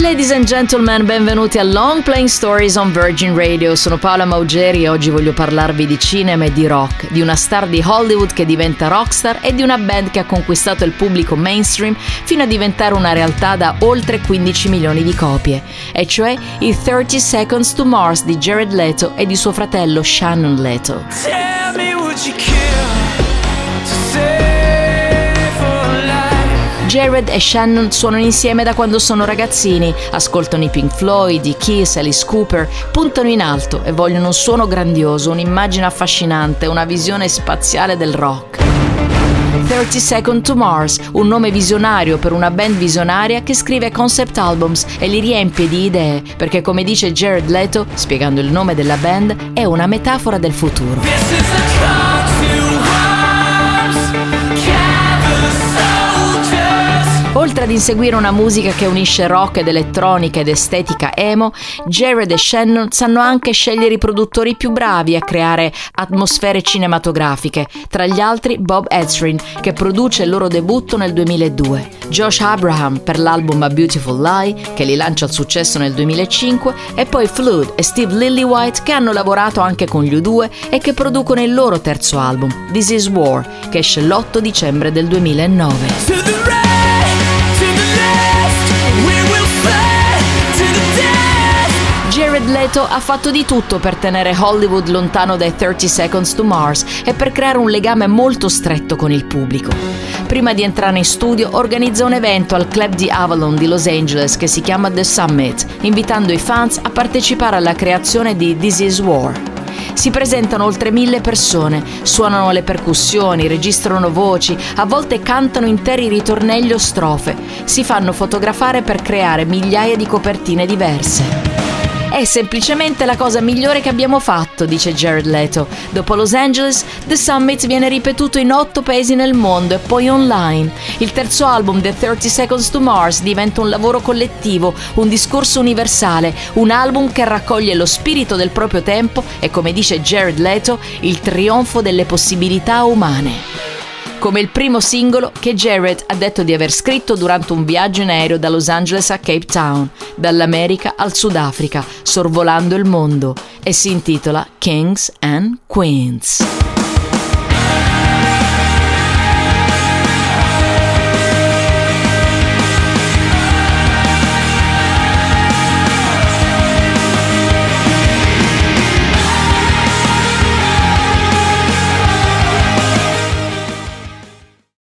Ladies and gentlemen, benvenuti a Long Playing Stories on Virgin Radio. Sono Paola Maugeri e oggi voglio parlarvi di cinema e di rock, di una star di Hollywood che diventa rockstar e di una band che ha conquistato il pubblico mainstream fino a diventare una realtà da oltre 15 milioni di copie, e cioè i 30 Seconds to Mars di Jared Leto e di suo fratello Shannon Leto. Tell me would you kill to say Jared e Shannon suonano insieme da quando sono ragazzini, ascoltano i Pink Floyd, i Kiss, Alice Cooper, puntano in alto e vogliono un suono grandioso, un'immagine affascinante, una visione spaziale del rock. 30 Second to Mars, un nome visionario per una band visionaria che scrive concept albums e li riempie di idee, perché come dice Jared Leto, spiegando il nome della band, è una metafora del futuro. Oltre ad inseguire una musica che unisce rock ed elettronica ed estetica emo, Jared e Shannon sanno anche scegliere i produttori più bravi a creare atmosfere cinematografiche, tra gli altri Bob Ezrin, che produce il loro debutto nel 2002, Josh Abraham per l'album A Beautiful Lie, che li lancia al successo nel 2005, e poi Flood e Steve Lillywhite, che hanno lavorato anche con gli U2 e che producono il loro terzo album, This Is War, che esce l'8 dicembre del 2009. Jared Leto ha fatto di tutto per tenere Hollywood lontano dai 30 Seconds to Mars e per creare un legame molto stretto con il pubblico. Prima di entrare in studio organizza un evento al Club di Avalon di Los Angeles che si chiama The Summit, invitando i fans a partecipare alla creazione di This Is War. Si presentano oltre mille persone, suonano le percussioni, registrano voci, a volte cantano interi ritornelli o strofe, si fanno fotografare per creare migliaia di copertine diverse. È semplicemente la cosa migliore che abbiamo fatto, dice Jared Leto. Dopo Los Angeles, The Summit viene ripetuto in otto paesi nel mondo e poi online. Il terzo album, The 30 Seconds to Mars, diventa un lavoro collettivo, un discorso universale, un album che raccoglie lo spirito del proprio tempo e, come dice Jared Leto, il trionfo delle possibilità umane come il primo singolo che Jared ha detto di aver scritto durante un viaggio in aereo da Los Angeles a Cape Town, dall'America al Sudafrica, sorvolando il mondo, e si intitola Kings and Queens.